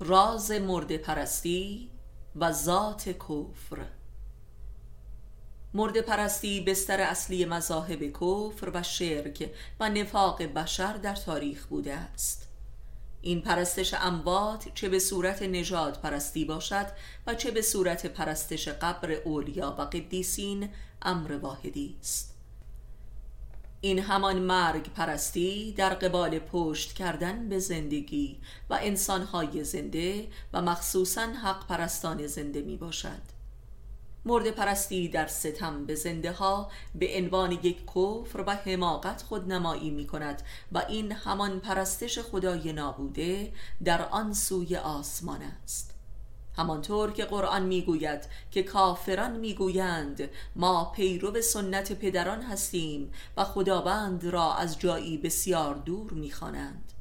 راز مرد پرستی و ذات کفر. مرد پرستی بستر اصلی مذاهب کفر و شرک و نفاق بشر در تاریخ بوده است. این پرستش اموات چه به صورت نجات پرستی باشد و چه به صورت پرستش قبر اولیا و قدیسین امر واحدی است. این همان مرگ پرستی در قبال پشت کردن به زندگی و انسانهای زنده و مخصوصا حق پرستان زنده می باشد مرد پرستی در ستم به زنده ها به عنوان یک کفر و حماقت خود نمایی می کند و این همان پرستش خدای نابوده در آن سوی آسمان است. همانطور که قرآن می‌گوید که کافران می‌گویند ما پیرو سنت پدران هستیم و خداوند را از جایی بسیار دور می‌خوانند.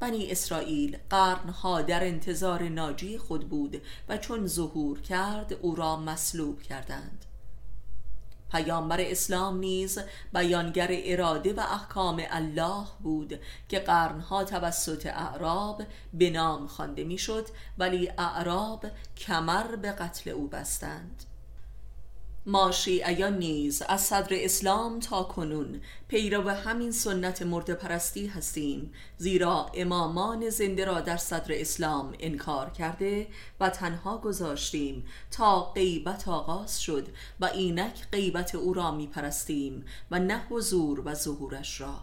بنی اسرائیل قرنها در انتظار ناجی خود بود و چون ظهور کرد او را مسلوب کردند. پیامبر اسلام نیز بیانگر اراده و احکام الله بود که قرنها توسط اعراب به نام خوانده می‌شد ولی اعراب کمر به قتل او بستند. ما شیعیان نیز از صدر اسلام تا کنون پیرو همین سنت مرد پرستی هستیم زیرا امامان زنده را در صدر اسلام انکار کرده و تنها گذاشتیم تا غیبت آغاز شد و اینک غیبت او را می پرستیم و نه حضور و ظهورش را.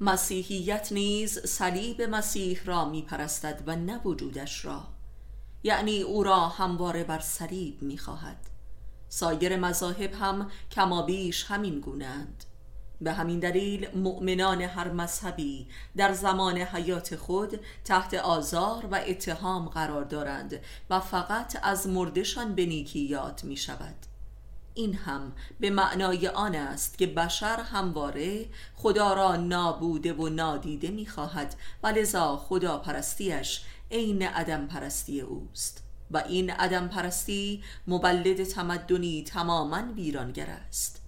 مسیحیت نیز صلیب مسیح را می پرستد و نه وجودش را. یعنی او را همواره بر صلیب می خواهد سایر مذاهب هم کمابیش همین گونند. به همین دلیل مؤمنان هر مذهبی در زمان حیات خود تحت آزار و اتهام قرار دارند و فقط از مردشان به نیکی یاد می شود. این هم به معنای آن است که بشر همواره خدا را نابوده و نادیده می خواهد و لذا خدا پرستیش عین عدم پرستی اوست. و این عدم پرستی مبلد تمدنی تماما ویرانگر است.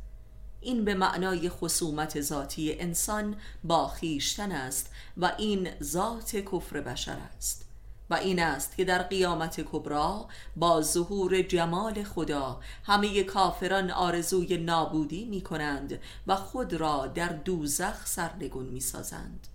این به معنای خصومت ذاتی انسان با خیشتن است و این ذات کفر بشر است. و این است که در قیامت کبرا با ظهور جمال خدا همه کافران آرزوی نابودی می کنند و خود را در دوزخ سرنگون می سازند